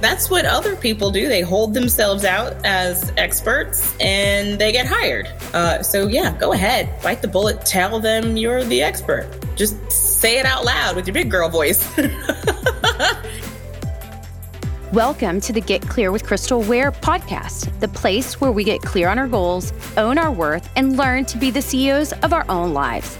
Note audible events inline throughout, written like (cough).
that's what other people do. They hold themselves out as experts and they get hired. Uh, so, yeah, go ahead, bite the bullet, tell them you're the expert. Just say it out loud with your big girl voice. (laughs) Welcome to the Get Clear with Crystal Ware podcast, the place where we get clear on our goals, own our worth, and learn to be the CEOs of our own lives.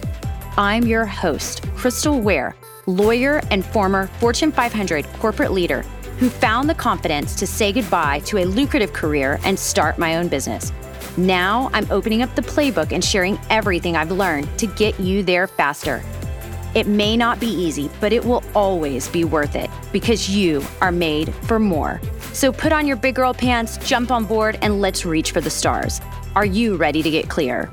I'm your host, Crystal Ware, lawyer and former Fortune 500 corporate leader who found the confidence to say goodbye to a lucrative career and start my own business. Now I'm opening up the playbook and sharing everything I've learned to get you there faster. It may not be easy, but it will always be worth it because you are made for more. So put on your big girl pants, jump on board, and let's reach for the stars. Are you ready to get clear?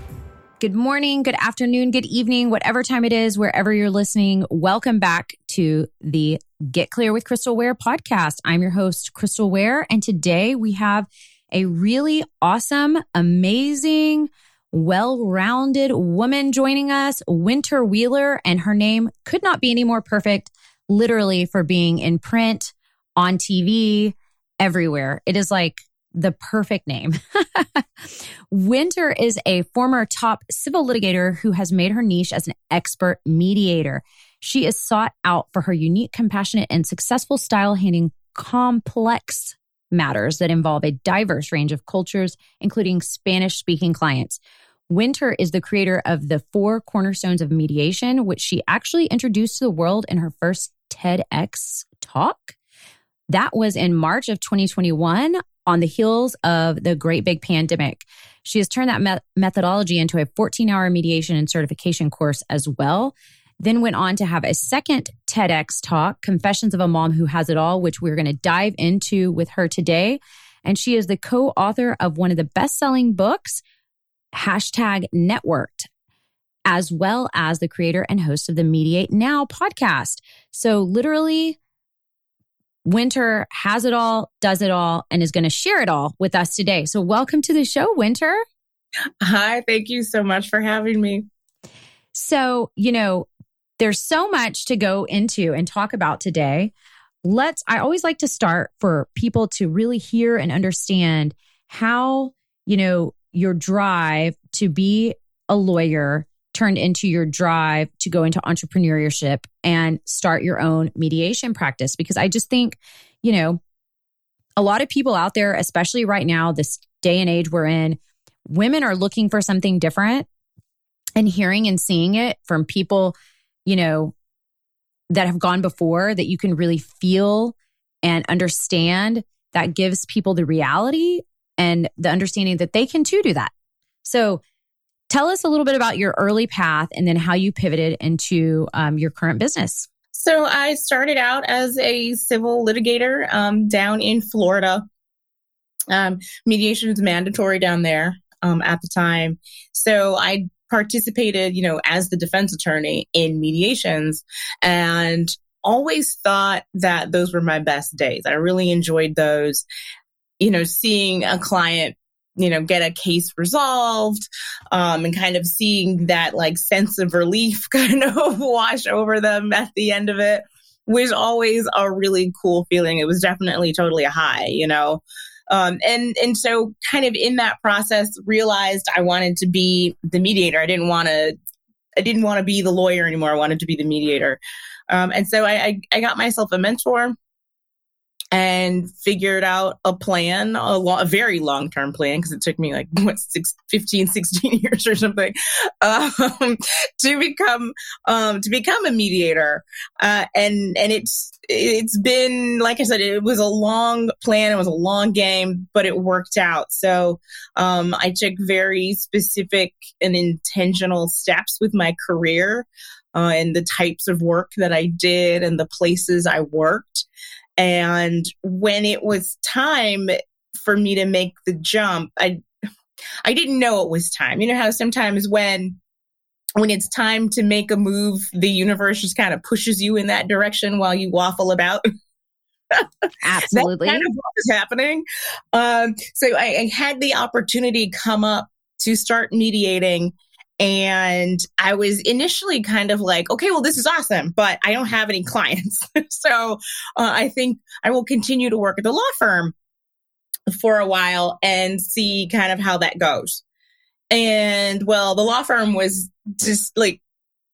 Good morning, good afternoon, good evening, whatever time it is, wherever you're listening. Welcome back to the Get Clear with Crystal Ware podcast. I'm your host, Crystal Ware, and today we have a really awesome, amazing, well rounded woman joining us, Winter Wheeler, and her name could not be any more perfect, literally, for being in print, on TV, everywhere. It is like the perfect name. (laughs) Winter is a former top civil litigator who has made her niche as an expert mediator. She is sought out for her unique, compassionate, and successful style handling complex matters that involve a diverse range of cultures, including Spanish speaking clients. Winter is the creator of the four cornerstones of mediation, which she actually introduced to the world in her first TEDx talk. That was in March of 2021 on the heels of the great big pandemic. She has turned that me- methodology into a 14 hour mediation and certification course as well. Then went on to have a second TEDx talk, Confessions of a Mom Who Has It All, which we're going to dive into with her today. And she is the co author of one of the best selling books, hashtag networked, as well as the creator and host of the Mediate Now podcast. So, literally, Winter has it all, does it all, and is going to share it all with us today. So, welcome to the show, Winter. Hi, thank you so much for having me. So, you know, there's so much to go into and talk about today. Let's, I always like to start for people to really hear and understand how, you know, your drive to be a lawyer turned into your drive to go into entrepreneurship and start your own mediation practice. Because I just think, you know, a lot of people out there, especially right now, this day and age we're in, women are looking for something different and hearing and seeing it from people, you know, that have gone before that you can really feel and understand that gives people the reality and the understanding that they can too do that. So, Tell us a little bit about your early path and then how you pivoted into um, your current business. So, I started out as a civil litigator um, down in Florida. Um, mediation is mandatory down there um, at the time. So, I participated, you know, as the defense attorney in mediations and always thought that those were my best days. I really enjoyed those. You know, seeing a client you know get a case resolved um, and kind of seeing that like sense of relief (laughs) kind of wash over them at the end of it was always a really cool feeling it was definitely totally a high you know um, and and so kind of in that process realized i wanted to be the mediator. I didn't want to i didn't want to be the lawyer anymore. I wanted to be the mediator. Um, and so I, I, I got myself a mentor and figured out a plan, a, lo- a very long term plan, because it took me like (laughs) what, six, 15, 16 (laughs) years or something, um, (laughs) to become um, to become a mediator. Uh, and and it's it's been like I said, it was a long plan, it was a long game, but it worked out. So um, I took very specific and intentional steps with my career. Uh, and the types of work that I did and the places I worked. And when it was time for me to make the jump, I I didn't know it was time. You know how sometimes when when it's time to make a move, the universe just kind of pushes you in that direction while you waffle about. (laughs) Absolutely. That's kind of what was happening. Um, so I, I had the opportunity come up to start mediating And I was initially kind of like, okay, well, this is awesome, but I don't have any clients. (laughs) so uh, I think I will continue to work at the law firm for a while and see kind of how that goes. And well, the law firm was just like,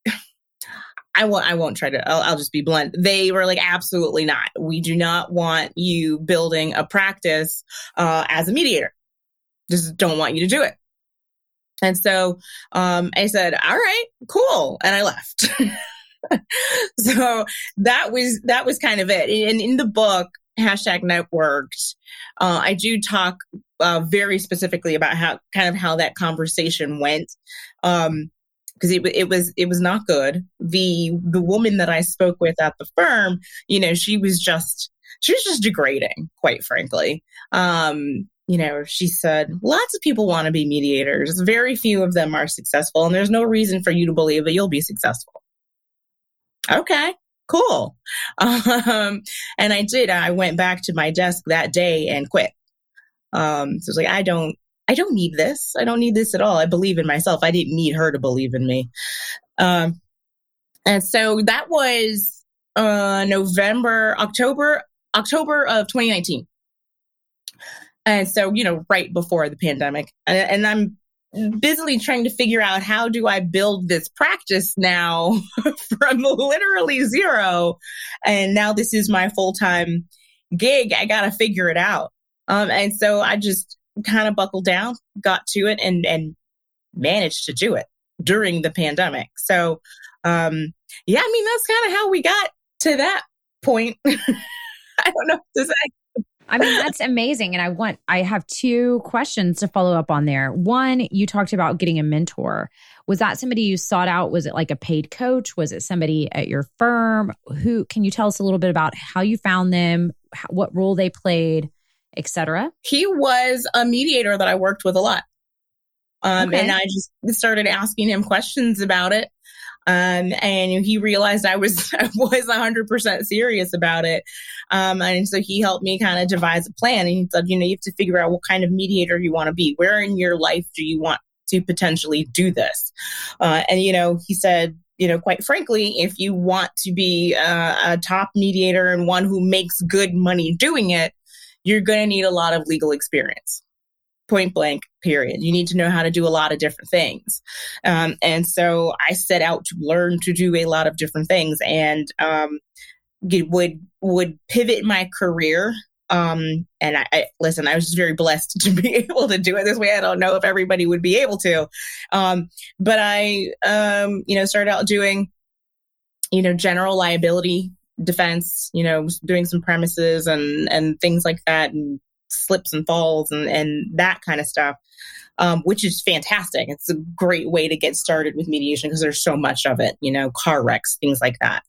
(sighs) I won't, I won't try to, I'll, I'll, just be blunt. They were like, absolutely not. We do not want you building a practice uh, as a mediator. Just don't want you to do it. And so um, I said, all right, cool. And I left. (laughs) so that was, that was kind of it. And in the book, hashtag networked, uh, I do talk uh, very specifically about how kind of how that conversation went. Um, because it, it was it was not good. The the woman that I spoke with at the firm, you know, she was just she was just degrading, quite frankly. Um, you know, she said, lots of people want to be mediators. Very few of them are successful, and there's no reason for you to believe that you'll be successful. Okay, cool. (laughs) Um, and I did. I went back to my desk that day and quit. Um, so it's like, I don't, I don't need this. I don't need this at all. I believe in myself. I didn't need her to believe in me. Um, and so that was uh, November, October, October of 2019. And so, you know, right before the pandemic. And, and I'm busily trying to figure out how do I build this practice now (laughs) from literally zero. And now this is my full time gig. I got to figure it out. Um, and so I just kind of buckled down, got to it, and and managed to do it during the pandemic. So, um, yeah, I mean that's kind of how we got to that point. (laughs) I don't know to say. I mean, that's amazing. And I want, I have two questions to follow up on there. One, you talked about getting a mentor. Was that somebody you sought out? Was it like a paid coach? Was it somebody at your firm? Who can you tell us a little bit about how you found them, what role they played? etc. He was a mediator that I worked with a lot. Um, okay. And I just started asking him questions about it. Um, and he realized I was (laughs) I was 100% serious about it. Um, and so he helped me kind of devise a plan. And he said, you know, you have to figure out what kind of mediator you want to be. Where in your life do you want to potentially do this? Uh, and, you know, he said, you know, quite frankly, if you want to be a top mediator and one who makes good money doing it, you're going to need a lot of legal experience point blank period. You need to know how to do a lot of different things. Um, and so i set out to learn to do a lot of different things and um, would would pivot my career um, and I, I, listen i was just very blessed (laughs) to be able to do it this way. I don't know if everybody would be able to. Um, but i um, you know started out doing you know general liability defense, you know, doing some premises and and things like that, and slips and falls and and that kind of stuff, um, which is fantastic. It's a great way to get started with mediation because there's so much of it, you know, car wrecks, things like that.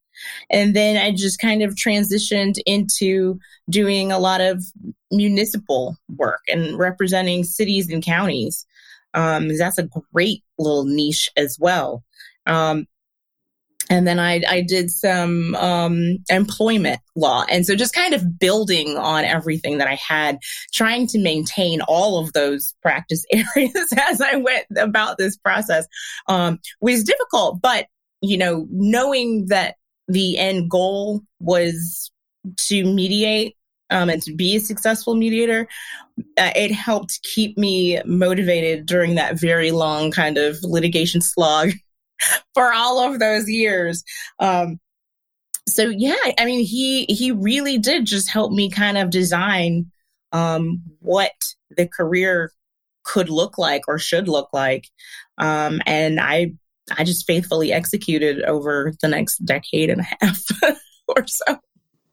And then I just kind of transitioned into doing a lot of municipal work and representing cities and counties. Um, that's a great little niche as well. Um, and then I, I did some um, employment law. And so just kind of building on everything that I had, trying to maintain all of those practice (laughs) areas as I went about this process um, was difficult. But, you know, knowing that the end goal was to mediate um, and to be a successful mediator, uh, it helped keep me motivated during that very long kind of litigation slog (laughs) (laughs) for all of those years. Um, so yeah, I mean, he he really did just help me kind of design um, what the career could look like or should look like, um, and I I just faithfully executed over the next decade and a half (laughs) or so.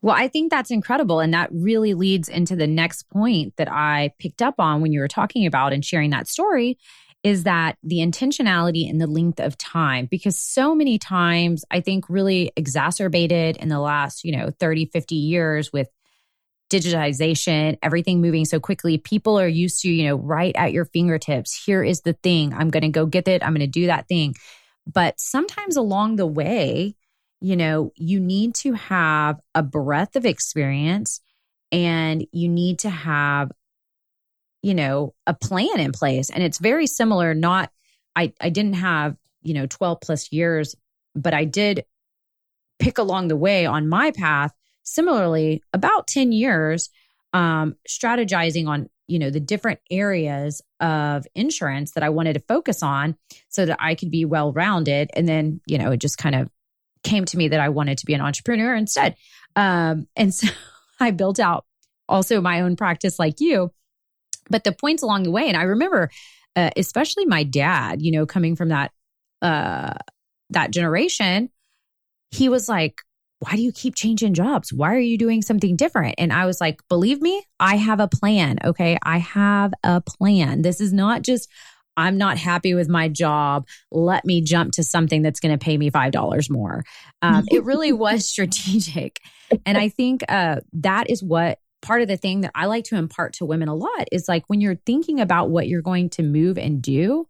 Well, I think that's incredible. And that really leads into the next point that I picked up on when you were talking about and sharing that story is that the intentionality and the length of time because so many times i think really exacerbated in the last you know 30 50 years with digitization everything moving so quickly people are used to you know right at your fingertips. Here is the thing. I'm going to go get it. I'm going to do that thing. But sometimes along the way you know you need to have a breadth of experience and you need to have you know, a plan in place. And it's very similar, not I I didn't have, you know, 12 plus years, but I did pick along the way on my path. Similarly about 10 years um strategizing on you know the different areas of insurance that I wanted to focus on so that I could be well rounded and then you know it just kind of came to me that I wanted to be an entrepreneur instead. Um and (laughs) so I built out also my own practice like you but the points along the way and I remember uh, especially my dad, you know, coming from that uh that generation, he was like, "Why do you keep changing jobs? Why are you doing something different?" And I was like, "Believe me, I have a plan, okay? I have a plan. This is not just I'm not happy with my job. Let me jump to something that's going to pay me $5 more. Um, it really (laughs) was strategic. And I think uh, that is what part of the thing that I like to impart to women a lot is like when you're thinking about what you're going to move and do,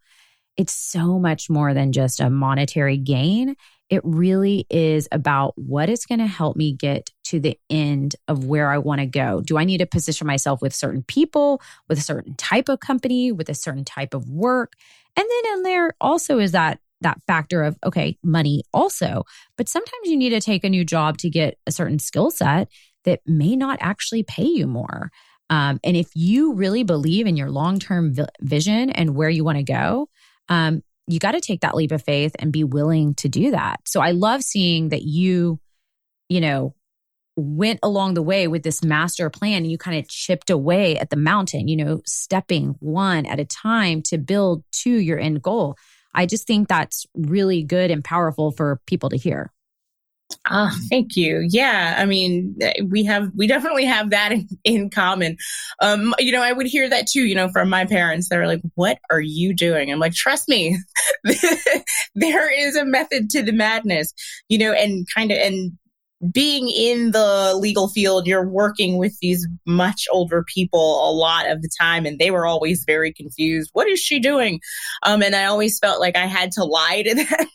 it's so much more than just a monetary gain. It really is about what is going to help me get to the end of where I want to go. Do I need to position myself with certain people, with a certain type of company, with a certain type of work? And then in there also is that that factor of okay, money also. But sometimes you need to take a new job to get a certain skill set that may not actually pay you more. Um, and if you really believe in your long term vi- vision and where you want to go, um, you got to take that leap of faith and be willing to do that. So I love seeing that you, you know, went along the way with this master plan and you kind of chipped away at the mountain, you know, stepping one at a time to build to your end goal. I just think that's really good and powerful for people to hear. Ah, thank you. Yeah, I mean, we have we definitely have that in, in, common. Um, you know, I would hear that too. You know, from my parents, they're like, "What are you doing?" I'm like, "Trust me, (laughs) there is a method to the madness." You know, and kind of and being in the legal field, you're working with these much older people a lot of the time, and they were always very confused. What is she doing? Um, and I always felt like I had to lie to (laughs) them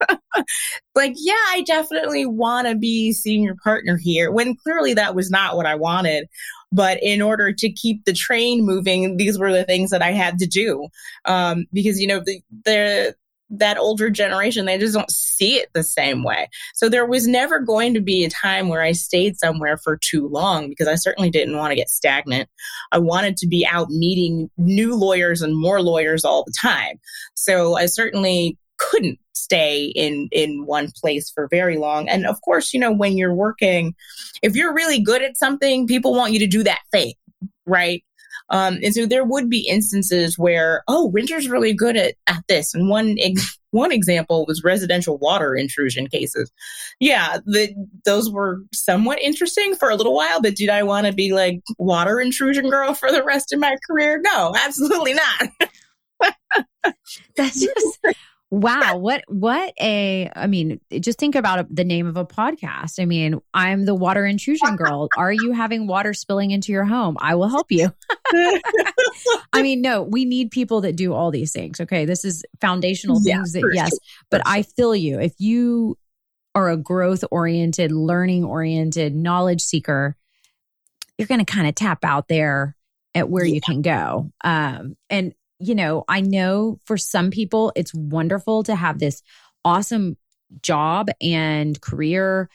(laughs) like, yeah, I definitely want to be senior partner here when clearly that was not what I wanted. But in order to keep the train moving, these were the things that I had to do. Um, because, you know, the, the, that older generation, they just don't see it the same way. So there was never going to be a time where I stayed somewhere for too long because I certainly didn't want to get stagnant. I wanted to be out meeting new lawyers and more lawyers all the time. So I certainly couldn't stay in in one place for very long. And of course you know when you're working if you're really good at something people want you to do that thing right? Um, and so there would be instances where oh winter's really good at, at this. And one (laughs) one example was residential water intrusion cases. Yeah the, those were somewhat interesting for a little while but did i want to be like water intrusion girl for the rest of my career? No absolutely not. (laughs) That's (laughs) just Wow, what what a I mean, just think about the name of a podcast. I mean, I'm the water intrusion girl. Are you having water spilling into your home? I will help you. (laughs) I mean, no, we need people that do all these things. Okay, this is foundational things yeah, that yes, sure. but I feel you. If you are a growth oriented, learning oriented, knowledge seeker, you're going to kind of tap out there at where yeah. you can go. Um, and you know, I know for some people it's wonderful to have this awesome job and career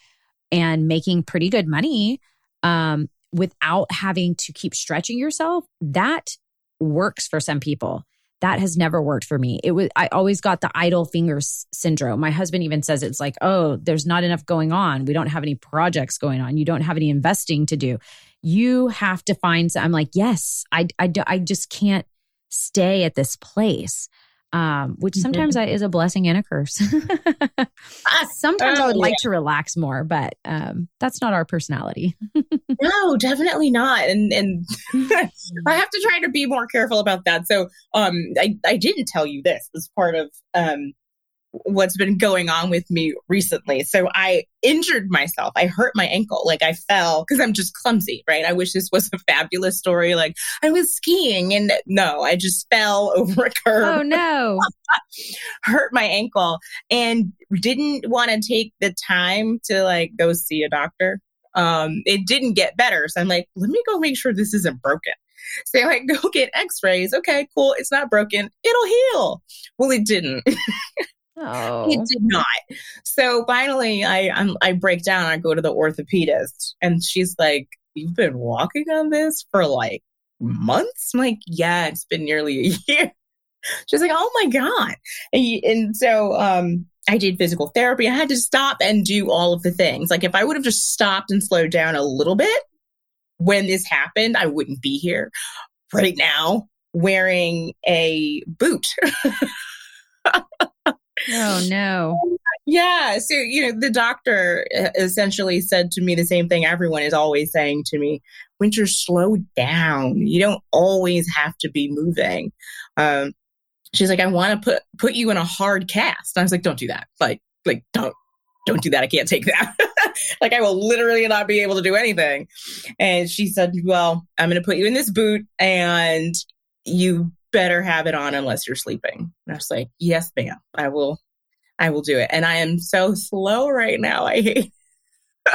and making pretty good money um, without having to keep stretching yourself. That works for some people. That has never worked for me. It was I always got the idle fingers syndrome. My husband even says it's like, "Oh, there's not enough going on. We don't have any projects going on. You don't have any investing to do." You have to find I'm like, "Yes, I I I just can't stay at this place um, which mm-hmm. sometimes mm-hmm. is a blessing and a curse. (laughs) sometimes oh, I would like to relax more, but um, that's not our personality. (laughs) no, definitely not. And and (laughs) I have to try to be more careful about that. So um, I I didn't tell you this as part of um what's been going on with me recently. So I injured myself. I hurt my ankle. Like I fell because I'm just clumsy, right? I wish this was a fabulous story. Like I was skiing and no, I just fell (laughs) over a curb. Oh no. (laughs) hurt my ankle and didn't want to take the time to like go see a doctor. Um, it didn't get better. So I'm like, let me go make sure this isn't broken. So I go get x-rays. Okay, cool. It's not broken. It'll heal. Well, it didn't. (laughs) Oh. It did not. So finally, I I'm, I break down. I go to the orthopedist, and she's like, "You've been walking on this for like months." I'm like, "Yeah, it's been nearly a (laughs) year." She's like, "Oh my god!" And, and so um, I did physical therapy. I had to stop and do all of the things. Like if I would have just stopped and slowed down a little bit when this happened, I wouldn't be here right now wearing a boot. (laughs) Oh no. (laughs) Yeah. So, you know, the doctor uh, essentially said to me the same thing everyone is always saying to me Winter, slow down. You don't always have to be moving. Um, she's like, I want to put put you in a hard cast. And I was like, don't do that. Like, like, don't don't do that. I can't take that. (laughs) like I will literally not be able to do anything. And she said, Well, I'm gonna put you in this boot and you better have it on unless you're sleeping. And I was like, Yes, ma'am. I will I will do it. And I am so slow right now. I hate (laughs)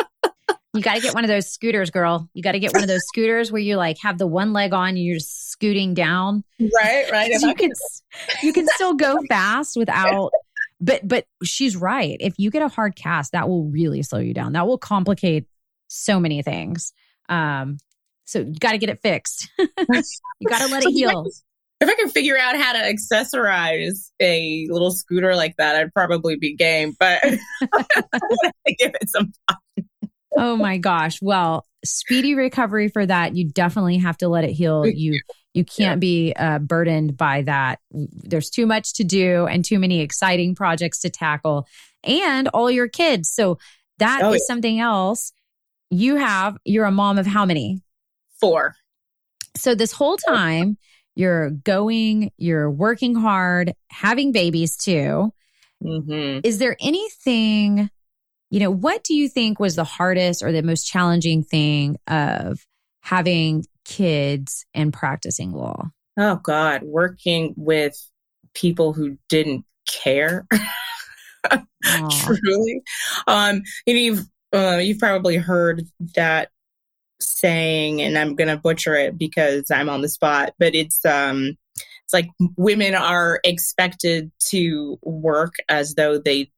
You got to get one of those scooters, girl. You got to get one of those scooters where you like have the one leg on and you're just scooting down. Right, right. you can you can still go (laughs) fast without but but she's right. If you get a hard cast, that will really slow you down. That will complicate so many things. Um so you got to get it fixed. (laughs) you got to let it heal. If I could figure out how to accessorize a little scooter like that, I'd probably be game. But (laughs) give it some time oh my gosh. Well, speedy recovery for that. You definitely have to let it heal. You you can't yeah. be uh, burdened by that. There's too much to do and too many exciting projects to tackle, and all your kids. So that oh, is yeah. something else. You have. You're a mom of how many? Four. So this whole time you're going, you're working hard, having babies too. Mm-hmm. Is there anything you know, what do you think was the hardest or the most challenging thing of having kids and practicing law? Oh, God, working with people who didn't care. (laughs) Truly. Um, you know, you've, uh, you've probably heard that saying, and I'm going to butcher it because I'm on the spot, but it's, um, it's like women are expected to work as though they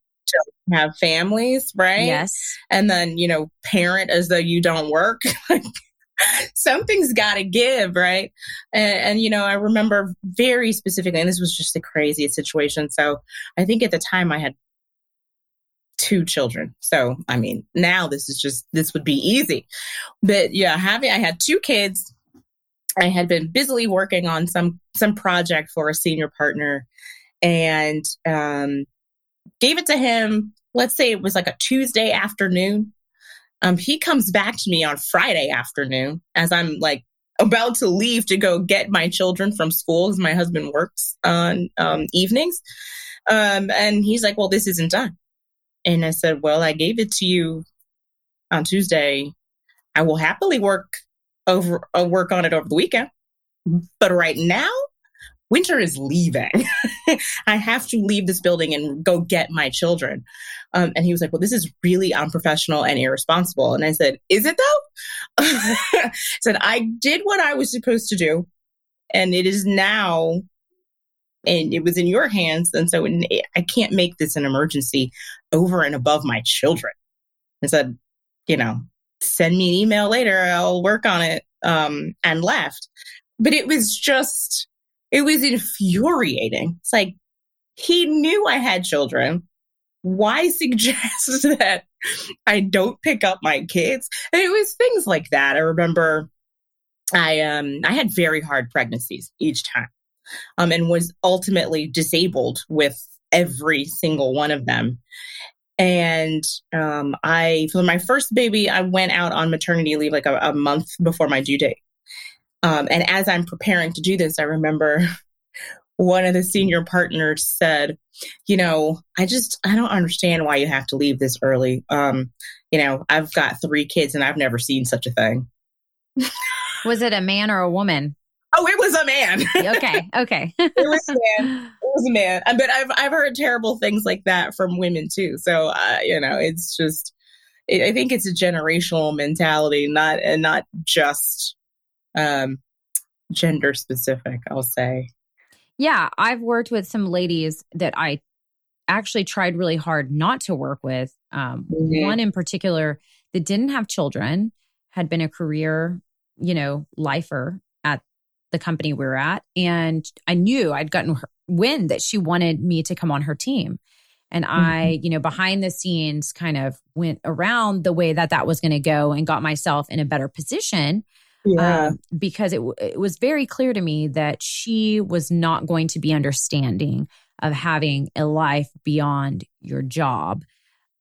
don't have families, right? Yes. And then, you know, parent as though you don't work. (laughs) Something's got to give, right? And, and, you know, I remember very specifically, and this was just the craziest situation. So I think at the time I had two children. So, I mean, now this is just, this would be easy. But yeah, having, I had two kids. I had been busily working on some some project for a senior partner, and um, gave it to him. Let's say it was like a Tuesday afternoon. Um, he comes back to me on Friday afternoon as I'm like about to leave to go get my children from school because my husband works on um, evenings. Um, and he's like, Well, this isn't done. And I said, Well, I gave it to you on Tuesday. I will happily work over uh, work on it over the weekend. But right now, winter is leaving. (laughs) I have to leave this building and go get my children. Um, and he was like, Well, this is really unprofessional and irresponsible. And I said, Is it though? (laughs) I said, I did what I was supposed to do. And it is now, and it was in your hands. And so I can't make this an emergency over and above my children. I said, You know, send me an email later. I'll work on it. Um, and left. But it was just, it was infuriating. It's like he knew I had children. Why (laughs) suggest that I don't pick up my kids? And it was things like that. I remember I um I had very hard pregnancies each time. Um and was ultimately disabled with every single one of them. And um, I, for my first baby, I went out on maternity leave like a, a month before my due date. Um, and as I'm preparing to do this, I remember (laughs) one of the senior partners said, you know, I just, I don't understand why you have to leave this early. Um, you know, I've got three kids and I've never seen such a thing. (laughs) was it a man or a woman? Oh, it was a man. (laughs) okay. Okay. (laughs) it was a man. It was a man. But I've, I've heard terrible things like that from women too. So, uh, you know, it's just, I think it's a generational mentality, not, and not just um, gender specific, I'll say. Yeah, I've worked with some ladies that I actually tried really hard not to work with. Um, mm-hmm. One in particular that didn't have children, had been a career, you know, lifer at the company we were at. And I knew I'd gotten her wind that she wanted me to come on her team. And mm-hmm. I, you know, behind the scenes kind of went around the way that that was going to go and got myself in a better position. Yeah. Um, because it, it was very clear to me that she was not going to be understanding of having a life beyond your job.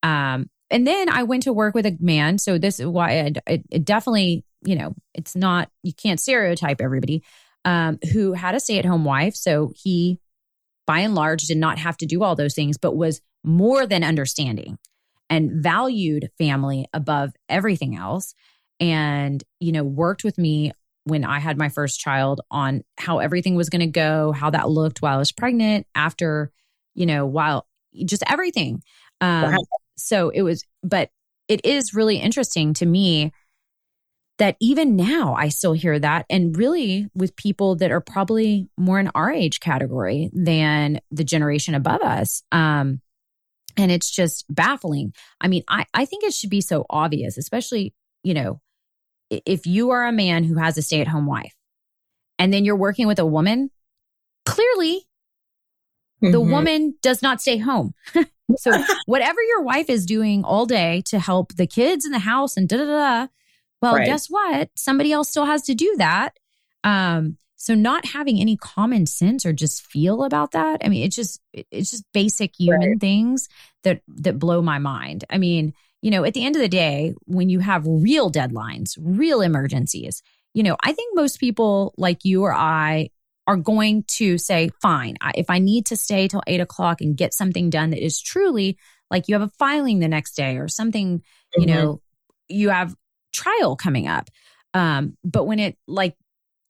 Um, and then I went to work with a man. So this is why it definitely, you know, it's not, you can't stereotype everybody um, who had a stay at home wife. So he by and large did not have to do all those things, but was more than understanding and valued family above everything else. And, you know, worked with me when I had my first child on how everything was going to go, how that looked while I was pregnant, after, you know, while just everything. Um, wow. So it was, but it is really interesting to me that even now I still hear that. And really with people that are probably more in our age category than the generation above us. Um, and it's just baffling. I mean, I, I think it should be so obvious, especially, you know, if you are a man who has a stay at home wife and then you're working with a woman, clearly mm-hmm. the woman does not stay home. (laughs) so (laughs) whatever your wife is doing all day to help the kids in the house and da da da well, right. guess what? Somebody else still has to do that. Um, so not having any common sense or just feel about that. I mean, it's just it's just basic human right. things that that blow my mind. I mean, you know, at the end of the day, when you have real deadlines, real emergencies, you know, I think most people like you or I are going to say, fine, if I need to stay till eight o'clock and get something done that is truly like you have a filing the next day or something, mm-hmm. you know, you have trial coming up. Um, but when it like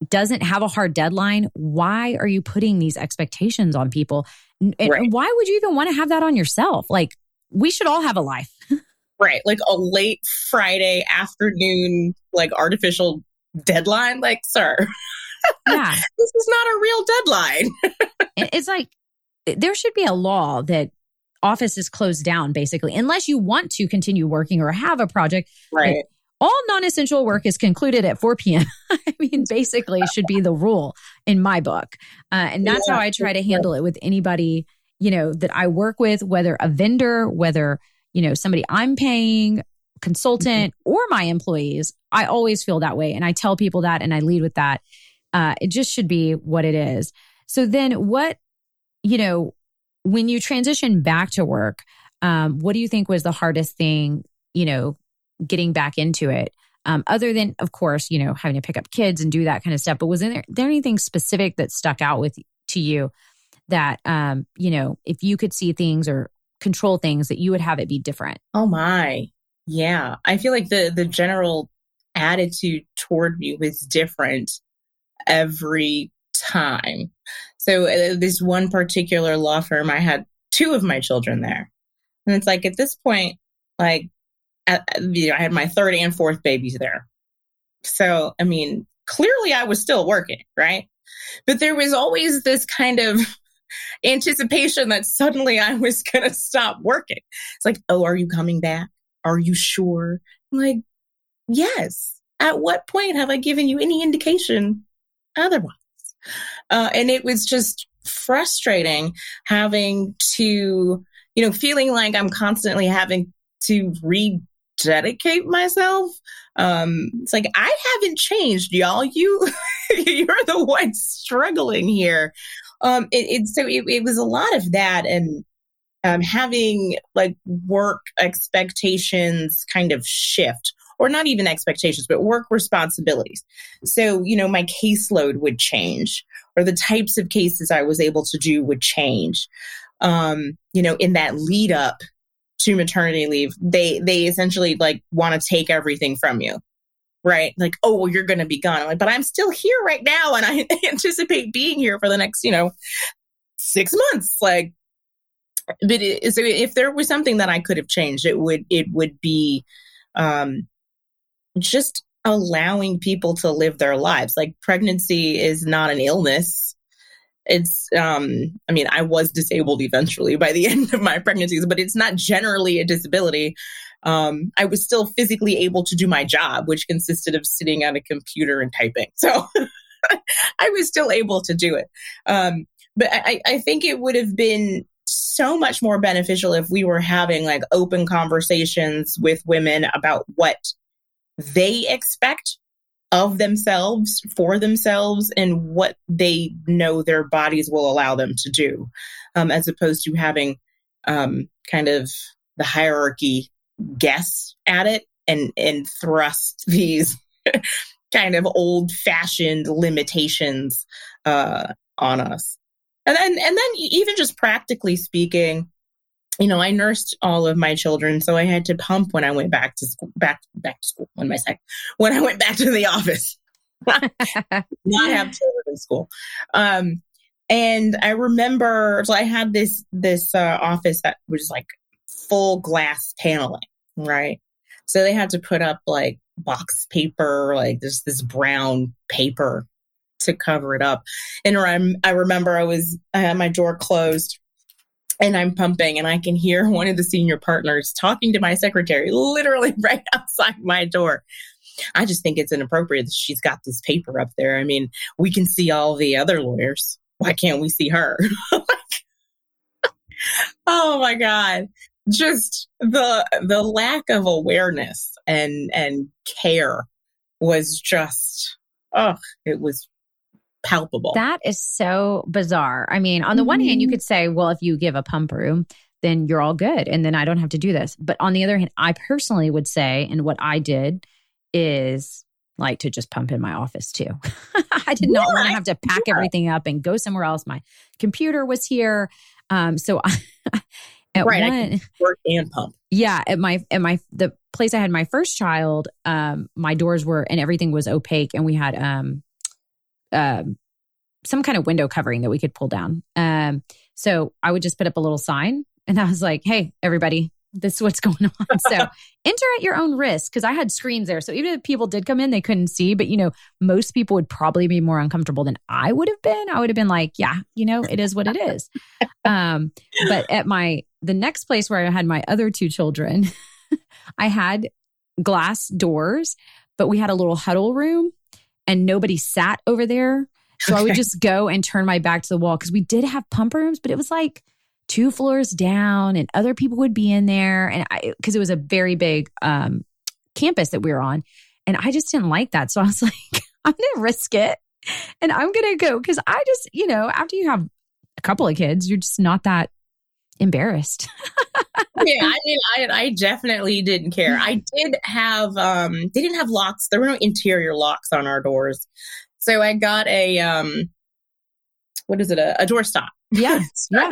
doesn't have a hard deadline, why are you putting these expectations on people? And, right. and why would you even want to have that on yourself? Like, we should all have a life. (laughs) right. Like a late Friday afternoon, like artificial deadline. Like, sir, (laughs) yeah. this is not a real deadline. (laughs) it's like there should be a law that office is closed down basically unless you want to continue working or have a project right all non-essential work is concluded at 4 p.m. (laughs) I mean, basically, should be the rule in my book, uh, and that's yeah. how I try to handle it with anybody you know that I work with, whether a vendor, whether you know somebody I'm paying, consultant, mm-hmm. or my employees. I always feel that way, and I tell people that, and I lead with that. Uh, it just should be what it is. So then, what you know, when you transition back to work, um, what do you think was the hardest thing? You know, getting back into it? Um, other than, of course, you know, having to pick up kids and do that kind of stuff. But was there, there anything specific that stuck out with to you that, um, you know, if you could see things or control things, that you would have it be different? Oh my, yeah. I feel like the the general attitude toward me was different every time. So uh, this one particular law firm, I had two of my children there, and it's like at this point, like I had my third and fourth babies there. So, I mean, clearly I was still working, right? But there was always this kind of (laughs) anticipation that suddenly I was (laughs) going to stop working. It's like, oh, are you coming back? Are you sure? I'm like, yes. At what point have I given you any indication otherwise? Uh, and it was just frustrating having to, you know, feeling like I'm constantly having to read dedicate myself. Um, it's like I haven't changed, y'all. You (laughs) you're the one struggling here. Um, it, it so it, it was a lot of that and um, having like work expectations kind of shift or not even expectations, but work responsibilities. So, you know, my caseload would change or the types of cases I was able to do would change. Um, you know, in that lead up to maternity leave, they they essentially like want to take everything from you. Right? Like, oh, well, you're going to be gone. I'm like, but I'm still here right now and I (laughs) anticipate being here for the next, you know, 6 months. Like but it, so if there was something that I could have changed, it would it would be um just allowing people to live their lives. Like pregnancy is not an illness. It's um I mean I was disabled eventually by the (laughs) end of my pregnancies, but it's not generally a disability. Um I was still physically able to do my job, which consisted of sitting at a computer and typing. So (laughs) I was still able to do it. Um but I, I think it would have been so much more beneficial if we were having like open conversations with women about what they expect of themselves for themselves and what they know their bodies will allow them to do, um, as opposed to having um, kind of the hierarchy guess at it and and thrust (laughs) these kind of old fashioned limitations uh, on us. And then and then even just practically speaking, you know, I nursed all of my children, so I had to pump when I went back to school, back back to school. When my sec, when I went back to the office, (laughs) not have children in school. Um, and I remember, so I had this this uh, office that was like full glass paneling, right? So they had to put up like box paper, like this this brown paper to cover it up. And I'm, I remember I was I had my door closed and I'm pumping and I can hear one of the senior partners talking to my secretary literally (laughs) right outside my door. I just think it's inappropriate that she's got this paper up there. I mean, we can see all the other lawyers. Why can't we see her? (laughs) oh my god. Just the the lack of awareness and and care was just oh, it was palpable. That is so bizarre. I mean, on the mm-hmm. one hand, you mm-hmm. could say, well, if you give a pump room, then you're all good. And then I don't have to do this. But on the other hand, I personally would say, and what I did is like to just pump in my office too. (laughs) I did not want to have to pack yeah. everything up and go somewhere else. My computer was here. Um, so I, (laughs) at right, one, work and pump. Yeah, at my at my the place I had my first child, um, my doors were and everything was opaque, and we had um um, some kind of window covering that we could pull down. Um, so I would just put up a little sign and I was like, hey, everybody, this is what's (laughs) going on. So enter at your own risk because I had screens there. So even if people did come in, they couldn't see. But, you know, most people would probably be more uncomfortable than I would have been. I would have been like, yeah, you know, it is what it is. (laughs) Um, but at my, the next place where I had my other two children, (laughs) I had glass doors, but we had a little huddle room and nobody sat over there. So okay. I would just go and turn my back to the wall because we did have pump rooms, but it was like two floors down and other people would be in there. And I, because it was a very big um, campus that we were on. And I just didn't like that. So I was (laughs) like, I'm going to risk it and I'm going to go because I just, you know, after you have a couple of kids, you're just not that embarrassed. (laughs) yeah, I mean, I, I definitely didn't care. I (laughs) did have, um, they didn't have locks. There were no interior locks on our doors. So I got a, um, what is it? A, a doorstop. (laughs) Yeah. yeah.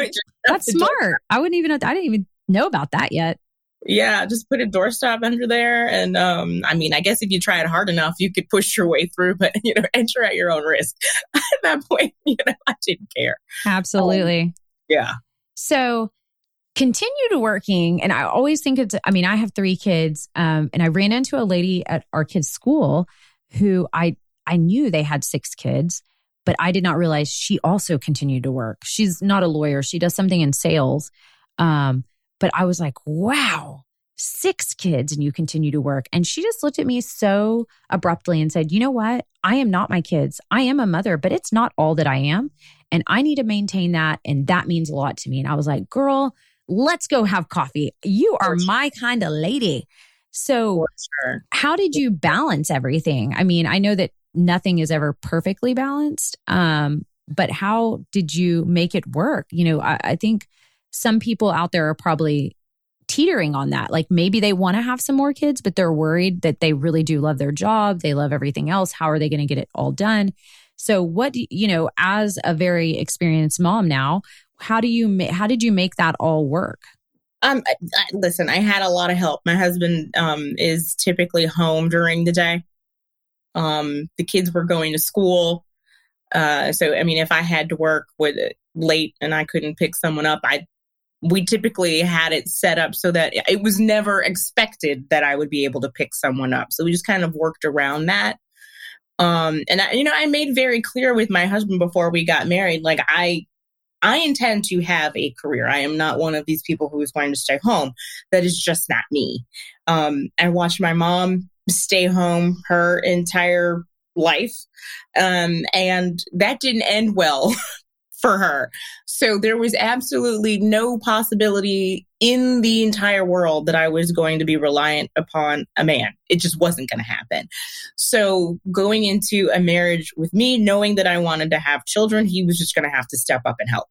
That's smart. I wouldn't even, I didn't even know about that yet. Yeah, just put a doorstop under there. And um, I mean, I guess if you try it hard enough, you could push your way through, but you know, enter at your own risk. at that point, you know, I didn't care. Absolutely. Um, yeah. So continued working. And I always think it's, I mean, I have three kids. Um, and I ran into a lady at our kids' school who I, I knew they had six kids, but I did not realize she also continued to work. She's not a lawyer. She does something in sales. Um, but I was like, wow, six kids and you continue to work. And she just looked at me so abruptly and said, You know what? I am not my kids. I am a mother, but it's not all that I am. And I need to maintain that. And that means a lot to me. And I was like, Girl, let's go have coffee. You are my kind of lady. So, sure. how did you balance everything? I mean, I know that nothing is ever perfectly balanced, um, but how did you make it work? You know, I, I think some people out there are probably teetering on that. Like maybe they want to have some more kids, but they're worried that they really do love their job. They love everything else. How are they going to get it all done? So, what, you know, as a very experienced mom now, how do you, ma- how did you make that all work? Um, I, I, listen, I had a lot of help. My husband um, is typically home during the day. Um, the kids were going to school. Uh, so, I mean, if I had to work with late and I couldn't pick someone up, I we typically had it set up so that it was never expected that I would be able to pick someone up. So we just kind of worked around that. Um, and I, you know, I made very clear with my husband before we got married, like I, I intend to have a career. I am not one of these people who is going to stay home. That is just not me. Um, I watched my mom stay home her entire life. Um, and that didn't end well (laughs) for her. So there was absolutely no possibility in the entire world that I was going to be reliant upon a man. It just wasn't going to happen. So going into a marriage with me, knowing that I wanted to have children, he was just going to have to step up and help.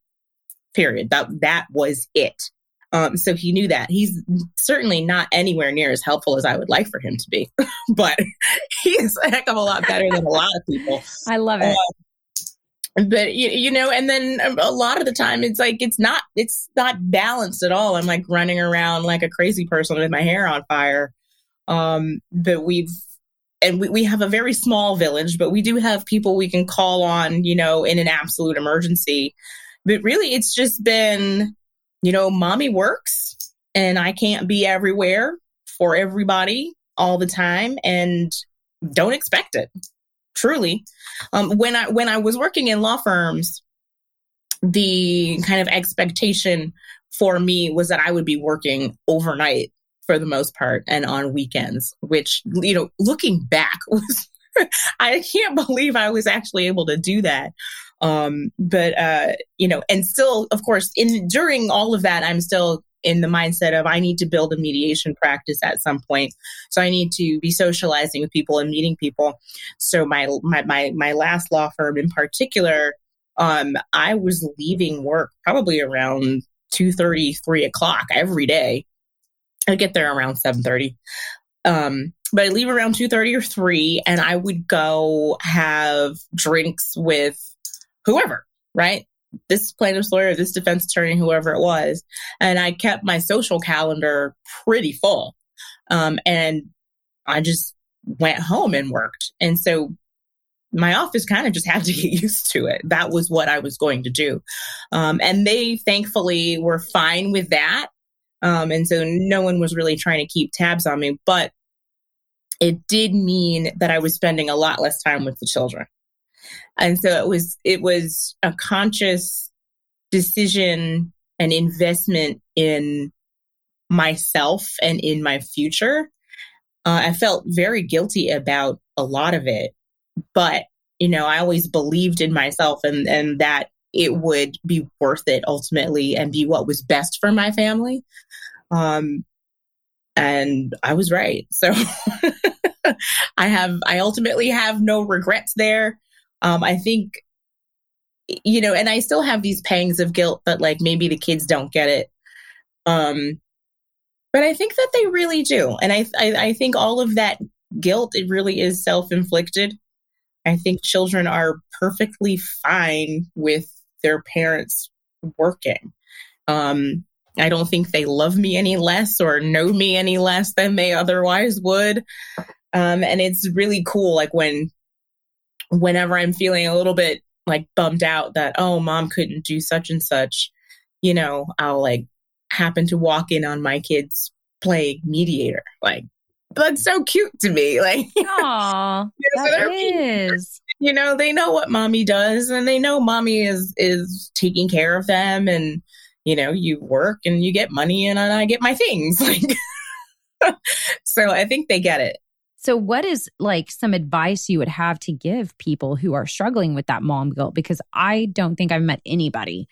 Period. That that was it. Um, so he knew that. He's certainly not anywhere near as helpful as I would like for him to be, (laughs) but (laughs) he's a heck of a lot better than a lot of people. I love it. Uh, but you, you know and then a lot of the time it's like it's not it's not balanced at all. I'm like running around like a crazy person with my hair on fire. Um but we've and we, we have a very small village but we do have people we can call on you know in an absolute emergency. But really it's just been you know mommy works and i can't be everywhere for everybody all the time and don't expect it truly. Um, when I when I was working in law firms, the kind of expectation for me was that I would be working overnight for the most part and on weekends, which you know, looking back (laughs) was I can't believe I was actually able to do that. Um, but uh, you know, and still, of course, in during all of that, I'm still in the mindset of I need to build a mediation practice at some point. So I need to be socializing with people and meeting people. So my my my, my last law firm in particular, um, I was leaving work probably around two thirty, three o'clock every day. I get there around seven thirty. Um, but I leave around two thirty or three, and I would go have drinks with whoever, right? This plaintiff's lawyer, this defense attorney, whoever it was. And I kept my social calendar pretty full. Um, and I just went home and worked. And so my office kind of just (laughs) had to get used to it. That was what I was going to do. Um, and they thankfully were fine with that. Um, and so no one was really trying to keep tabs on me. But it did mean that I was spending a lot less time with the children. And so it was it was a conscious decision and investment in myself and in my future. Uh, I felt very guilty about a lot of it, but you know, I always believed in myself and and that it would be worth it ultimately and be what was best for my family. Um, and I was right. So (laughs) I have I ultimately have no regrets there um, I think, you know, and I still have these pangs of guilt that like maybe the kids don't get it. Um, but I think that they really do. And I, I, I think all of that guilt, it really is self inflicted. I think children are perfectly fine with their parents working. Um, I don't think they love me any less or know me any less than they otherwise would. Um, and it's really cool, like when whenever I'm feeling a little bit like bummed out that, oh, mom couldn't do such and such, you know, I'll like happen to walk in on my kids playing mediator. Like, that's so cute to me. (laughs) Like, Aww, (laughs) that is. You know, they know what mommy does and they know mommy is is taking care of them and you know, you work and you get money and I get my things. (laughs) Like so I think they get it. So, what is like some advice you would have to give people who are struggling with that mom guilt? Because I don't think I've met anybody,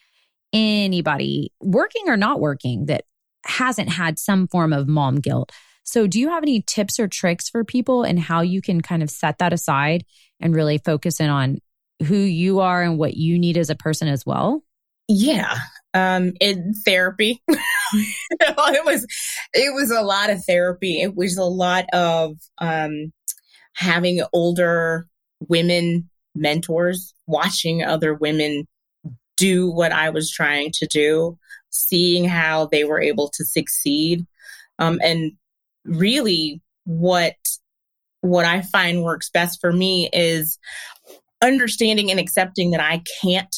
anybody working or not working that hasn't had some form of mom guilt. So, do you have any tips or tricks for people and how you can kind of set that aside and really focus in on who you are and what you need as a person as well? Yeah. Um, in therapy. (laughs) (laughs) it was it was a lot of therapy. It was a lot of um, having older women mentors, watching other women do what I was trying to do, seeing how they were able to succeed, um, and really what what I find works best for me is understanding and accepting that I can't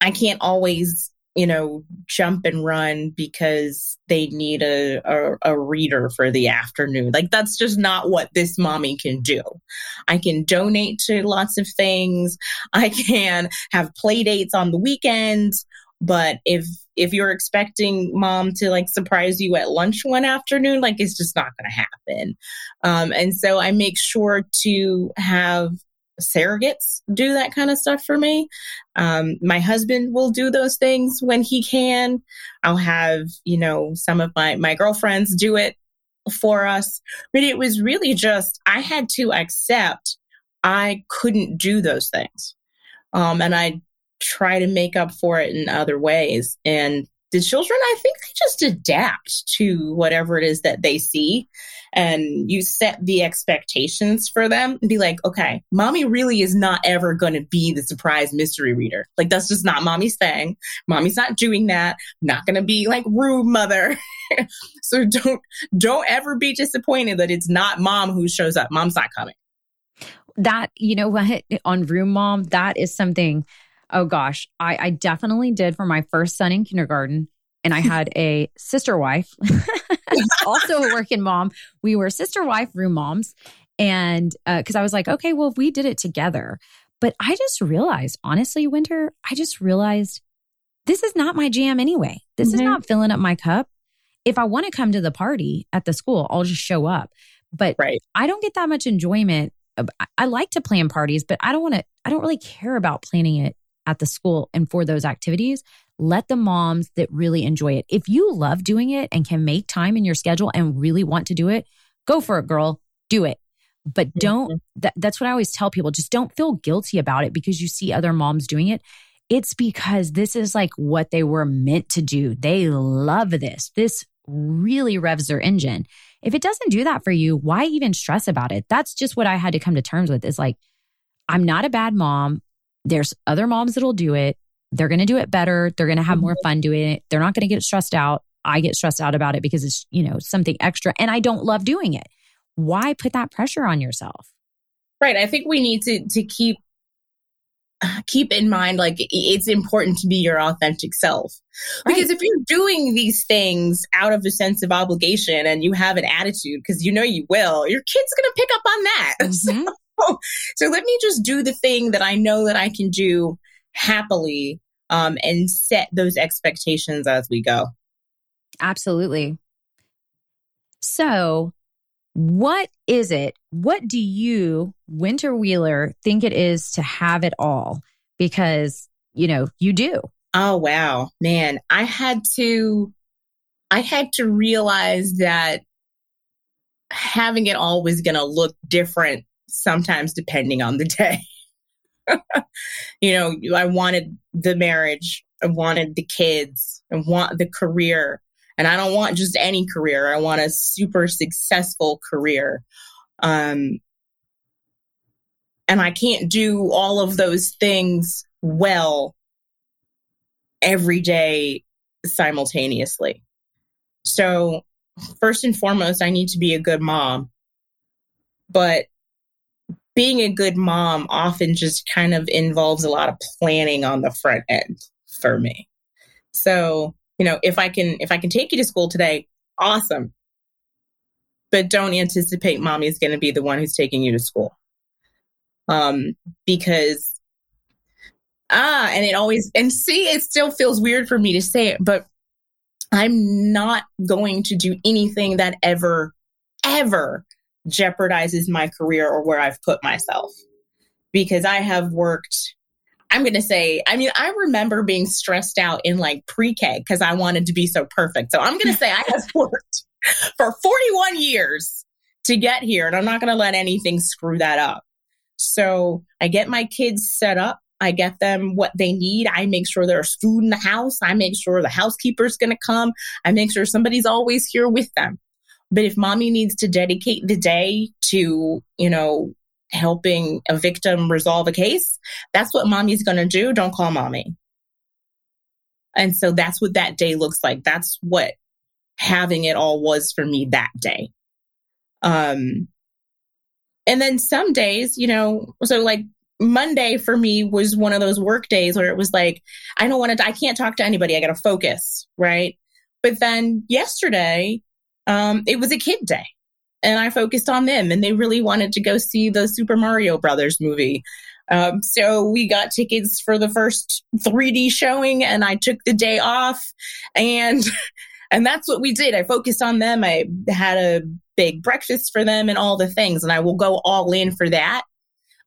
I can't always you know, jump and run because they need a, a, a, reader for the afternoon. Like, that's just not what this mommy can do. I can donate to lots of things. I can have play dates on the weekends. But if if you're expecting mom to like surprise you at lunch one afternoon, like it's just not going to happen. Um, and so I make sure to have surrogates do that kind of stuff for me. Um, my husband will do those things when he can. I'll have, you know, some of my, my girlfriends do it for us. But it was really just, I had to accept I couldn't do those things. Um, and I try to make up for it in other ways. And the children, I think they just adapt to whatever it is that they see. And you set the expectations for them and be like, okay, mommy really is not ever going to be the surprise mystery reader. Like, that's just not mommy's thing. Mommy's not doing that. Not going to be like room mother. (laughs) so don't, don't ever be disappointed that it's not mom who shows up. Mom's not coming. That, you know what, on room mom, that is something Oh gosh, I, I definitely did for my first son in kindergarten. And I had a (laughs) sister wife, (laughs) also a working mom. We were sister wife room moms. And because uh, I was like, okay, well, if we did it together. But I just realized, honestly, Winter, I just realized this is not my jam anyway. This mm-hmm. is not filling up my cup. If I want to come to the party at the school, I'll just show up. But right. I don't get that much enjoyment. I like to plan parties, but I don't want to, I don't really care about planning it at the school and for those activities, let the moms that really enjoy it. If you love doing it and can make time in your schedule and really want to do it, go for it, girl. Do it. But mm-hmm. don't, that, that's what I always tell people just don't feel guilty about it because you see other moms doing it. It's because this is like what they were meant to do. They love this. This really revs their engine. If it doesn't do that for you, why even stress about it? That's just what I had to come to terms with is like, I'm not a bad mom. There's other moms that'll do it. They're going to do it better. They're going to have more mm-hmm. fun doing it. They're not going to get stressed out. I get stressed out about it because it's, you know, something extra and I don't love doing it. Why put that pressure on yourself? Right. I think we need to to keep keep in mind like it's important to be your authentic self. Because right. if you're doing these things out of a sense of obligation and you have an attitude because you know you will, your kid's going to pick up on that. (laughs) Mm-hmm. so (laughs) let me just do the thing that I know that I can do happily um, and set those expectations as we go. Absolutely. So, what is it? What do you, Winter Wheeler, think it is to have it all? Because, you know, you do. Oh, wow. Man, I had to, I had to realize that having it all was going to look different sometimes depending on the day. (laughs) you know, I wanted the marriage, I wanted the kids, I want the career. And I don't want just any career. I want a super successful career. Um, and I can't do all of those things well every day simultaneously. So, first and foremost, I need to be a good mom. But being a good mom often just kind of involves a lot of planning on the front end for me. So, you know, if I can if I can take you to school today, awesome. But don't anticipate mommy is going to be the one who's taking you to school. Um because ah, and it always and see it still feels weird for me to say it, but I'm not going to do anything that ever ever jeopardizes my career or where I've put myself. Because I have worked, I'm going to say, I mean, I remember being stressed out in like pre K because I wanted to be so perfect. So I'm going (laughs) to say I have worked for 41 years to get here, and I'm not going to let anything screw that up. So I get my kids set up. I get them what they need. I make sure there's food in the house. I make sure the housekeeper's going to come. I make sure somebody's always here with them. But if mommy needs to dedicate the day to, you know, helping a victim resolve a case, that's what mommy's going to do. Don't call mommy. And so that's what that day looks like. That's what having it all was for me that day. Um, and then some days, you know, so like Monday for me was one of those work days where it was like, I don't want to, I can't talk to anybody. I got to focus. Right. But then yesterday, um, it was a kid day and I focused on them and they really wanted to go see the Super Mario Brothers movie. Um, so we got tickets for the first 3D showing and I took the day off and (laughs) and that's what we did. I focused on them. I had a big breakfast for them and all the things and I will go all in for that.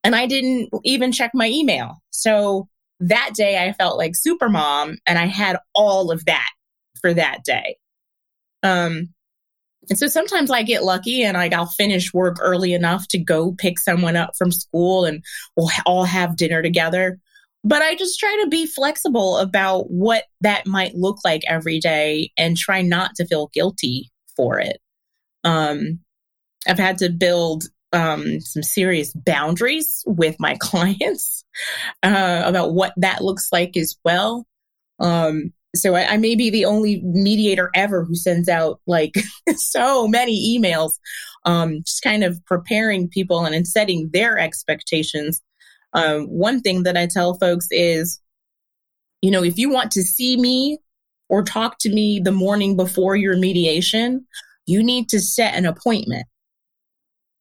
And I didn't even check my email. So that day I felt like super mom and I had all of that for that day. Um and so sometimes I get lucky and like I'll finish work early enough to go pick someone up from school and we'll all have dinner together. But I just try to be flexible about what that might look like every day and try not to feel guilty for it. Um, I've had to build um, some serious boundaries with my (laughs) clients uh, about what that looks like as well. Um, so I, I, may be the only mediator ever who sends out like (laughs) so many emails, um, just kind of preparing people and, and setting their expectations. Um, one thing that I tell folks is, you know, if you want to see me or talk to me the morning before your mediation, you need to set an appointment.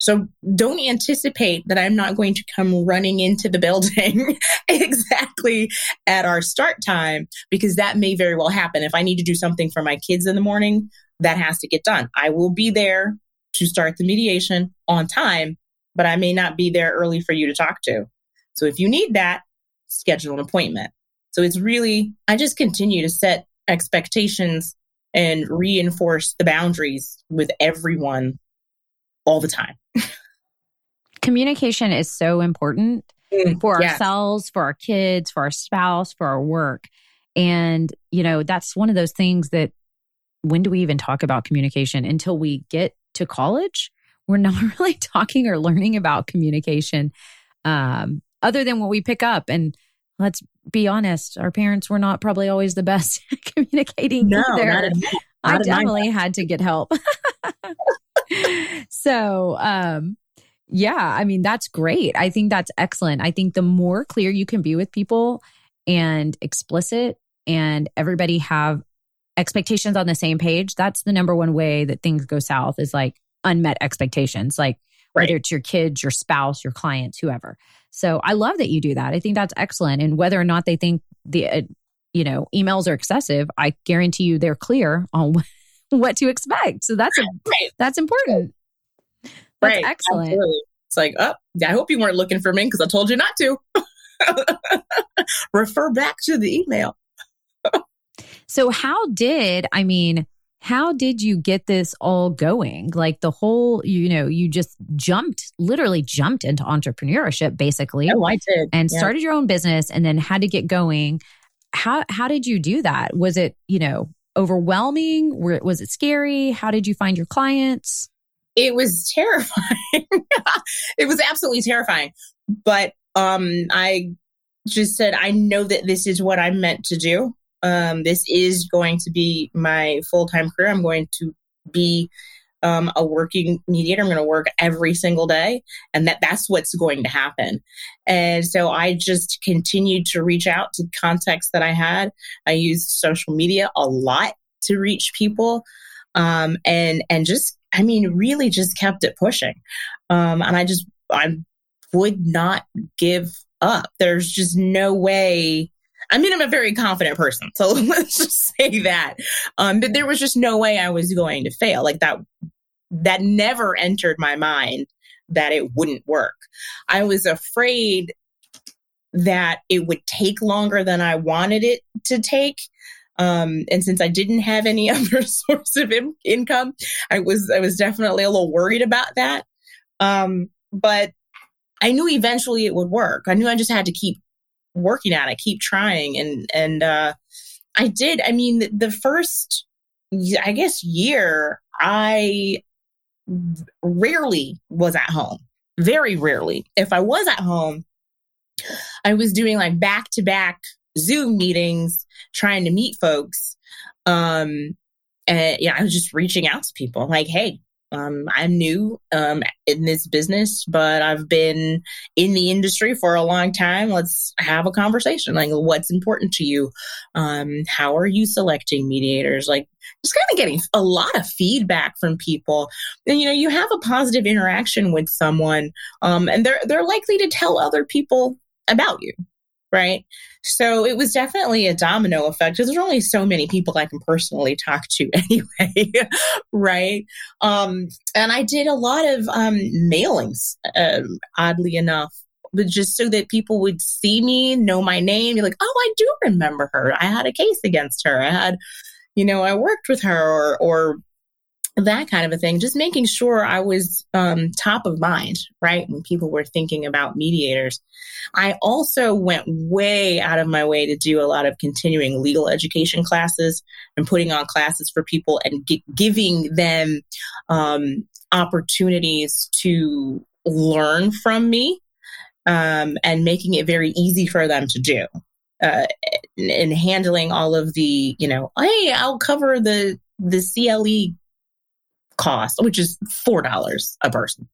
So don't anticipate that I'm not going to come running into the building (laughs) exactly at our start time because that may very well happen. If I need to do something for my kids in the morning, that has to get done. I will be there to start the mediation on time, but I may not be there early for you to talk to. So if you need that, schedule an appointment. So it's really, I just continue to set expectations and reinforce the boundaries with everyone all the time. Communication is so important mm, for yes. ourselves, for our kids, for our spouse, for our work. And, you know, that's one of those things that when do we even talk about communication until we get to college? We're (laughs) not really talking or learning about communication um, other than what we pick up. And let's be honest, our parents were not probably always the best (laughs) at communicating no, either. I definitely had to get help. (laughs) (laughs) so, um, yeah, I mean, that's great. I think that's excellent. I think the more clear you can be with people and explicit and everybody have expectations on the same page, that's the number one way that things go south is like unmet expectations, like right. whether it's your kids, your spouse, your clients, whoever. So I love that you do that. I think that's excellent. And whether or not they think the, uh, you know, emails are excessive, I guarantee you they're clear on (laughs) what to expect. So that's a, right. that's important. That's right. excellent. Absolutely. It's like, oh, I hope you weren't looking for me because I told you not to. (laughs) Refer back to the email. so how did I mean? How did you get this all going? Like the whole, you know, you just jumped, literally jumped into entrepreneurship, basically. Oh, I did, and yeah. started your own business, and then had to get going. How how did you do that? Was it, you know, overwhelming? Was it scary? How did you find your clients? It was terrifying. (laughs) it was absolutely terrifying. But um, I just said, I know that this is what I'm meant to do. Um, this is going to be my full time career. I'm going to be um, a working mediator. I'm going to work every single day, and that that's what's going to happen. And so I just continued to reach out to contacts that I had. I used social media a lot to reach people, um, and and just I mean, really just kept it pushing. Um, and I just I would not give up. There's just no way. I mean, I'm a very confident person, so (laughs) let's just say that. Um, but there was just no way I was going to fail. Like that that never entered my mind that it wouldn't work. I was afraid that it would take longer than I wanted it to take. Um, and since I didn't have any (laughs) other source of in- income, I was I was definitely a little worried about that. Um, but I knew eventually it would work. I knew I just had to keep working at it, keep trying, and and uh, I did. I mean, the, the first, I guess, year I rarely was at home. Very rarely. If I was at home, I was doing like back to back Zoom meetings, trying to meet folks. Um, and yeah, I was just reaching out to people like, hey, Um, I'm new um, in this business, but I've been in the industry for a long time. Let's have a conversation. Like, what's important to you? Um, how are you selecting mediators? Like, just kind of getting a lot of feedback from people. And you know, you have a positive interaction with someone, um, and they're they're likely to tell other people about you right? So it was definitely a domino effect there's only so many people I can personally talk to (laughs) anyway, right? Um, and I did a lot of um, mailings, um, oddly enough. But just so that people would see me, know my name, be like, oh, I do remember her. I had a case against her. I had, you know, I worked with her or, or that kind of a thing, just making sure I was um, top of mind, right? When people were thinking about mediators. I also went way out of my way to do a lot of continuing legal education classes and putting on classes for people and g- giving them um, opportunities to learn from me um, and making it very easy for them to do. Uh, in handling all of the, you know, hey, I'll cover the the CLE cost, which is four dollars a person.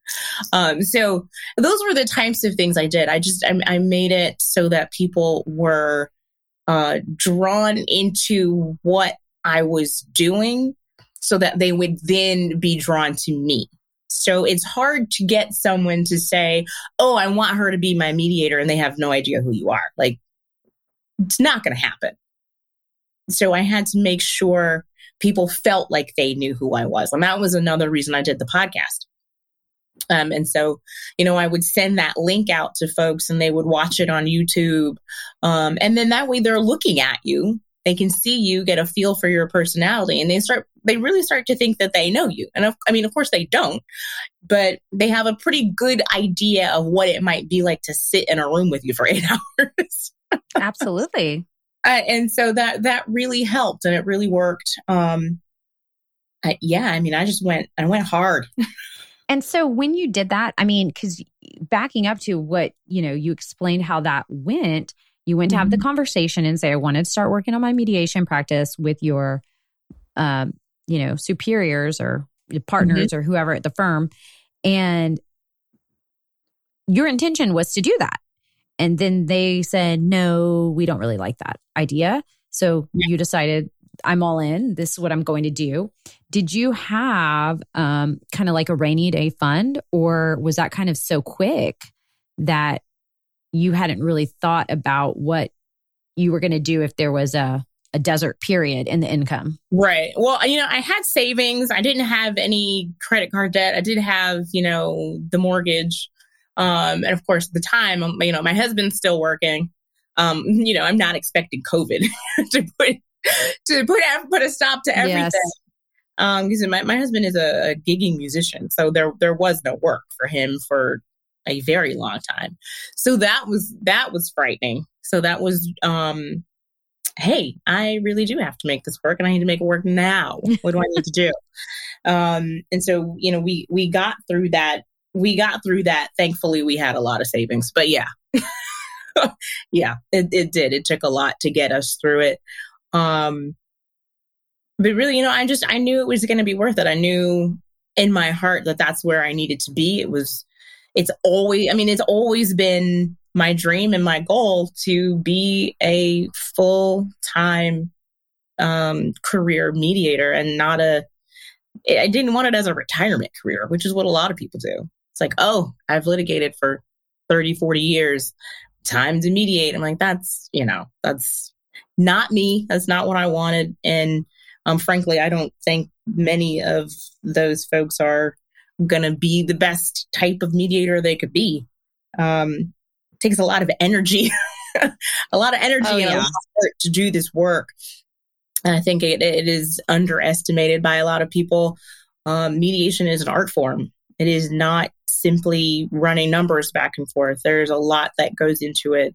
Um, so those were the types of things I did. I just I, I made it so that people were uh, drawn into what I was doing, so that they would then be drawn to me. So it's hard to get someone to say, "Oh, I want her to be my mediator," and they have no idea who you are. Like, it's not going to happen. So I had to make sure people felt like they knew who I was. And that was another reason I did the podcast. Um, and so, you know, I would send that link out to folks and they would watch it on YouTube. Um, and then that way they're looking at you. They can see you, get a feel for your personality, and they start, they really start to think that they know you. And of, I mean, of course they don't, but they have a pretty good idea of what it might be like to sit in a room with you for eight (laughs) hours. Absolutely. Uh, and so that that really helped and it really worked um I, yeah i mean i just went i went hard (laughs) and so when you did that i mean because backing up to what you know you explained how that went you went to have mm-hmm. the conversation and say i wanted to start working on my mediation practice with your um you know superiors or partners mm-hmm. or whoever at the firm and your intention was to do that and then they said, no, we don't really like that idea. So yeah. you decided, I'm all in. This is what I'm going to do. Did you have um, kind of like a rainy day fund, or was that kind of so quick that you hadn't really thought about what you were going to do if there was a a desert period in the income. Right. Well, you know, I had savings. I didn't have any credit card debt. I did have, you know, the mortgage. Um, and of course, the time, um, you know, my husband's still working. Um, you know, I'm not expecting COVID (laughs) to put to put put a stop to everything. Yes. Um, because my, my husband is a, a gigging musician, so there there was no work for him for a very long time. So that was that was frightening. So that was um hey, I really do have to make this work and I need to make it work now. What do I need to do? (laughs) Um, and so, you know, we we got through that we got through that. Thankfully, we had a lot of savings. But yeah, (laughs) yeah, it, it did. It took a lot to get us through it. Um, but really, you know, I just I knew it was going to be worth it. I knew in my heart that that's where I needed to be. It was. It's always. I mean, it's always been my dream and my goal to be a full time um, career mediator and not a I didn't want it as a retirement career, which is what a lot of people do. It's like, oh, I've litigated for 30, 40 years. Time to mediate. I'm like, that's, you know, that's not me. That's not what I wanted. And um, frankly, I don't think many of those folks are going to be the best type of mediator they could be. Um, it takes a lot of energy, (laughs) a lot of energy oh, yeah. to do this work. And I think it, it is underestimated by a lot of people. Um, mediation is an art form. It is not simply running numbers back and forth. There's a lot that goes into it.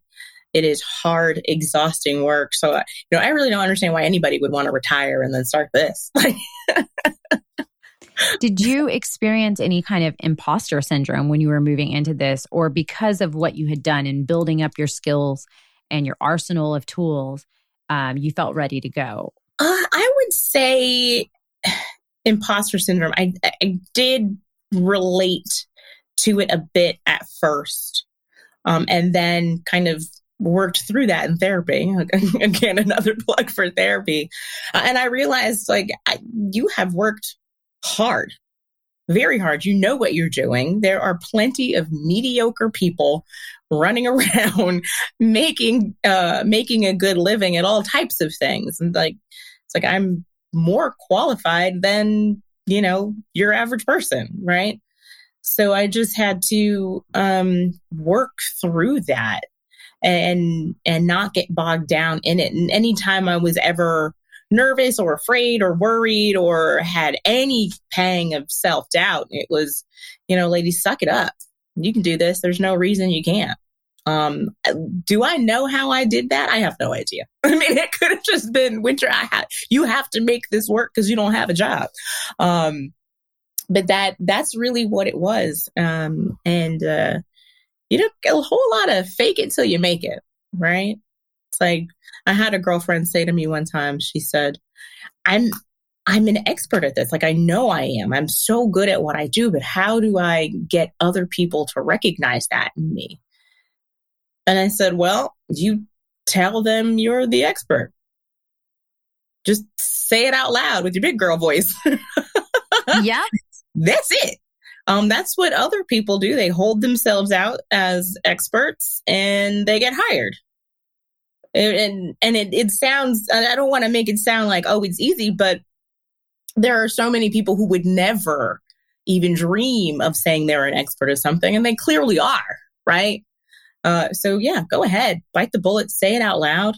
It is hard, exhausting work. So, you know, I really don't understand why anybody would want to retire and then start this. (laughs) Did you (laughs) experience any kind of imposter syndrome when you were moving into this, or because of what you had done in building up your skills and your arsenal of tools, um, you felt ready to go? Uh, I would say (sighs) imposter syndrome, I, I did relate to it a bit at first. Um, and then kind of worked through that in therapy. (laughs) Again, another plug for therapy. Uh, and I realized like I, you have worked hard, very hard. You know what you're doing. There are plenty of mediocre people running (laughs) around making uh making a good living at all types of things and like it's like i'm more qualified than you know your average person right so i just had to um work through that and and not get bogged down in it and anytime i was ever nervous or afraid or worried or had any pang of self-doubt it was you know ladies suck it up you can do this there's no reason you can't um, do I know how I did that? I have no idea. (laughs) I mean, it could have just been winter. I had, you have to make this work because you don't have a job. Um, but that, that's really what it was. Um, and, uh, you know, a whole lot of fake it till you make it, right? It's like, I had a girlfriend say to me one time, she said, I'm, I'm an expert at this. Like, I know I am. I'm so good at what I do, but how do I get other people to recognize that in me? And I said, Well, you tell them you're the expert. Just say it out loud with your big girl voice. (laughs) yeah. That's it. Um, that's what other people do. They hold themselves out as experts and they get hired. And and, and it, it sounds I don't want to make it sound like, oh, it's easy, but there are so many people who would never even dream of saying they're an expert at something, and they clearly are, right? Uh, so yeah, go ahead, bite the bullet, say it out loud,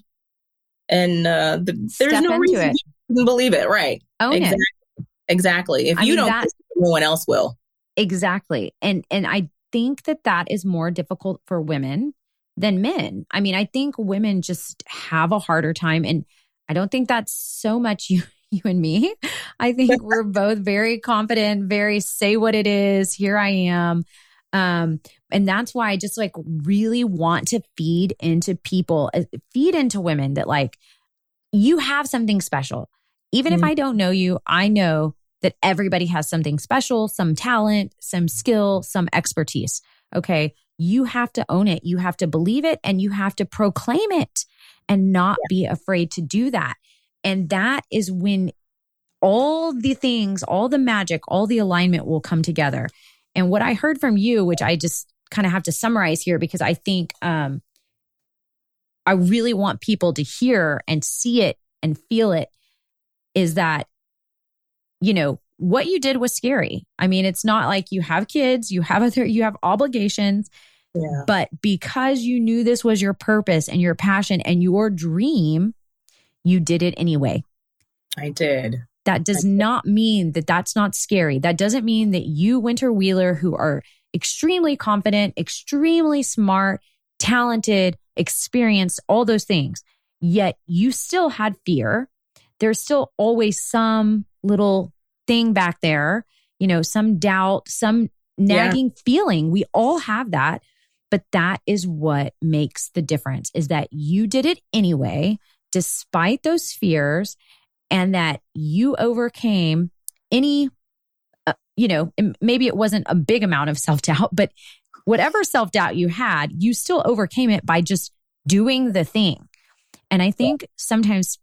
and uh, the, there's no reason it. you can believe it. Right? Own exactly. it. Exactly. If I you mean, don't, that, no one else will. Exactly. And and I think that that is more difficult for women than men. I mean, I think women just have a harder time, and I don't think that's so much (laughs) you you and me. I think we're (laughs) both very confident, very say what it is. Here I am. Um, and that's why I just like really want to feed into people, uh, feed into women that like you have something special. Even mm-hmm. if I don't know you, I know that everybody has something special, some talent, some skill, some expertise. Okay. You have to own it. You have to believe it and you have to proclaim it and not yeah. be afraid to do that. And that is when all the things, all the magic, all the alignment will come together. And what I heard from you, which I just kind of have to summarize here because I think um, I really want people to hear and see it and feel it, is that, you know, what you did was scary. I mean, it's not like you have kids, you have other, you have obligations. Yeah. But because you knew this was your purpose and your passion and your dream, you did it anyway. I did. That does not mean that that's not scary. That doesn't mean that you, Winter Wheeler, who are extremely confident, extremely smart, talented, experienced, all those things, yet you still had fear. There's still always some little thing back there, you know, some doubt, some nagging yeah. feeling. We all have that. But that is what makes the difference is that you did it anyway, despite those fears and that you overcame any, uh, you know, maybe it wasn't a big amount of self doubt, but whatever self doubt you had, you still overcame it by just doing the thing. And I think sometimes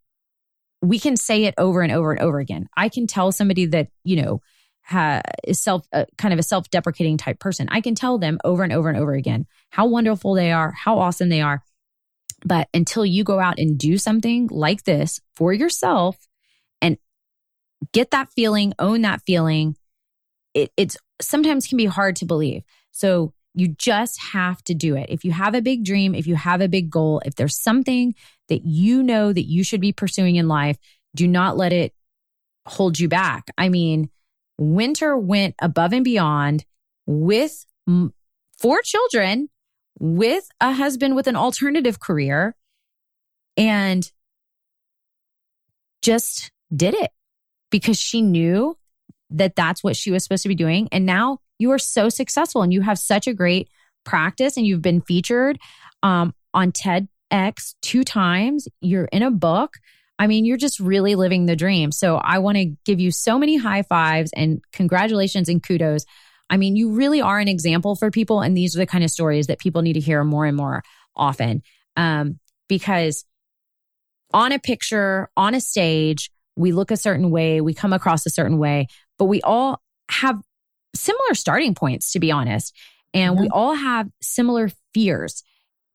we can say it over and over and over again. I can tell somebody that, you know, ha, is self uh, kind of a self deprecating type person. I can tell them over and over and over again how wonderful they are, how awesome they are. But until you go out and do something like this for yourself and get that feeling, own that feeling. It, it's sometimes can be hard to believe. So you just have to do it. If you have a big dream, if you have a big goal, if there's something that you know that you should be pursuing in life, do not let it hold you back. I mean, Winter went above and beyond with four children, with a husband with an alternative career, and just did it because she knew that that's what she was supposed to be doing. And now you are so successful and you have such a great practice and you've been featured um, on TEDx two times. You're in a book. I mean, you're just really living the dream. So I want to give you so many high fives and congratulations and kudos. I mean, you really are an example for people. And these are the kind of stories that people need to hear more and more often. Um, because on a picture, on a stage, we look a certain way, we come across a certain way, but we all have similar starting points, to be honest. And mm-hmm. we all have similar fears.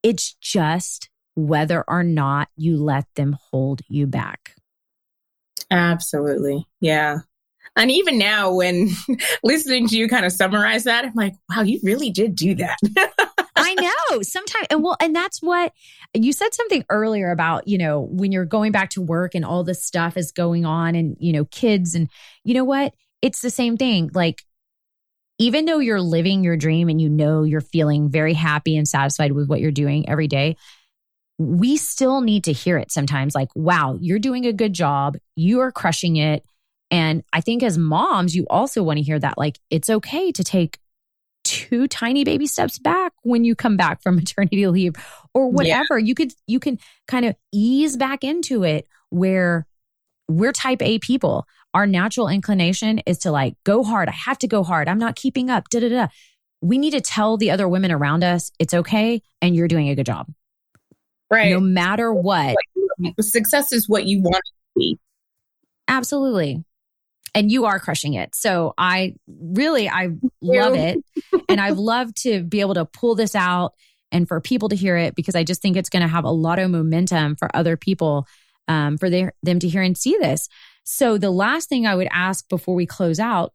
It's just whether or not you let them hold you back. Absolutely. Yeah. And even now, when (laughs) listening to you kind of summarize that, I'm like, wow, you really did do that. (laughs) I know. Sometimes, and well, and that's what you said something earlier about, you know, when you're going back to work and all this stuff is going on and, you know, kids. And you know what? It's the same thing. Like, even though you're living your dream and you know you're feeling very happy and satisfied with what you're doing every day, we still need to hear it sometimes like, wow, you're doing a good job. You are crushing it. And I think as moms, you also want to hear that like, it's okay to take two tiny baby steps back when you come back from (laughs) maternity leave or whatever. Yeah. You could, you can kind of ease back into it where we're type A people. Our natural inclination is to like go hard. I have to go hard. I'm not keeping up. Da da da. We need to tell the other women around us it's okay and you're doing a good job. Right. No matter what. Success is what you want to be. Absolutely. And you are crushing it. So I really, I love it. and I've (laughs) loved to be able to pull this out and for people to hear it because I just think it's going to have a lot of momentum for other people um, for their, them to hear and see this. So the last thing I would ask before we close out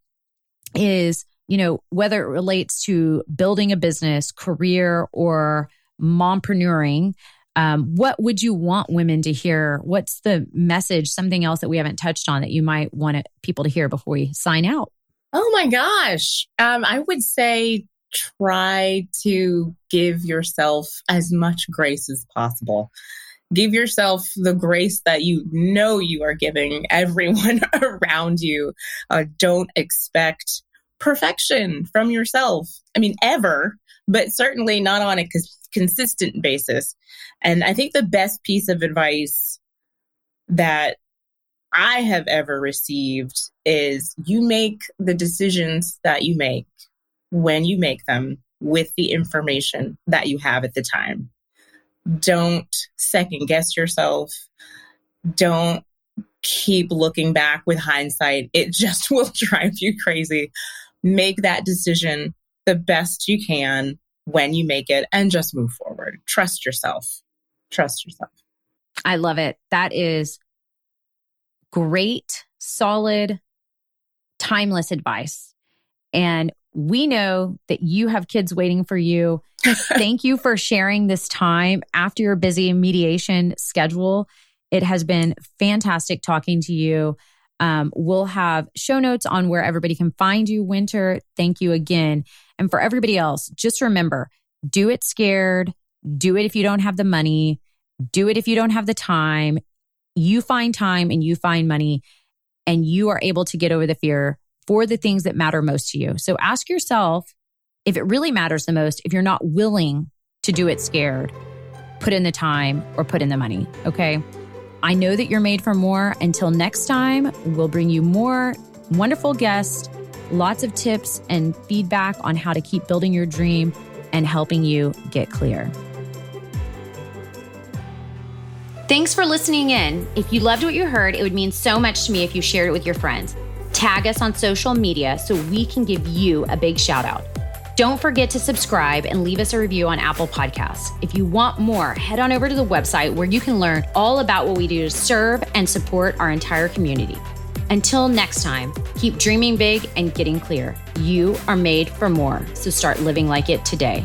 is, you know, whether it relates to building a business, career, or mompreneuring, um, what would you want women to hear? What's the message, something else that we haven't touched on that you might want people to hear before we sign out? Oh my gosh. Um, I would say try to give yourself as much grace as possible. Give yourself the grace that you know you are giving everyone (laughs) around you. Uh, don't expect perfection from yourself. I mean, ever, but certainly not on a consistent basis. And I think the best piece of advice that I have ever received is you make the decisions that you make when you make them with the information that you have at the time. Don't second guess yourself. Don't keep looking back with hindsight. It (laughs) just will (laughs) drive you crazy. Make that decision the best you can when you make it and just move forward. Trust yourself. Trust yourself. I love it. That is great, solid, timeless advice. And we know that you have kids waiting for you. (laughs) Thank you for sharing this time after your busy mediation schedule. It has been fantastic talking to you. Um, we'll have show notes on where everybody can find you, Winter. Thank you again. And for everybody else, just remember do it scared, do it if you don't have the money, do it if you don't have the time. You find time and you find money, and you are able to get over the fear for the things that matter most to you. So ask yourself if it really matters the most, if you're not willing to do it scared, put in the time or put in the money. Okay. I know that you're made for more. Until next time, we'll bring you more wonderful guests, lots of tips and feedback on how to keep building your dream and helping you get clear. Thanks for listening in. If you loved what you heard, it would mean so much to me if you shared it with your friends. Tag us on social media so we can give you a big shout out. Don't forget to subscribe and leave us a review on Apple Podcasts. If you want more, head on over to the website where you can learn all about what we do to serve and support our entire community. Until next time, keep dreaming big and getting clear. You are made for more, so start living like it today.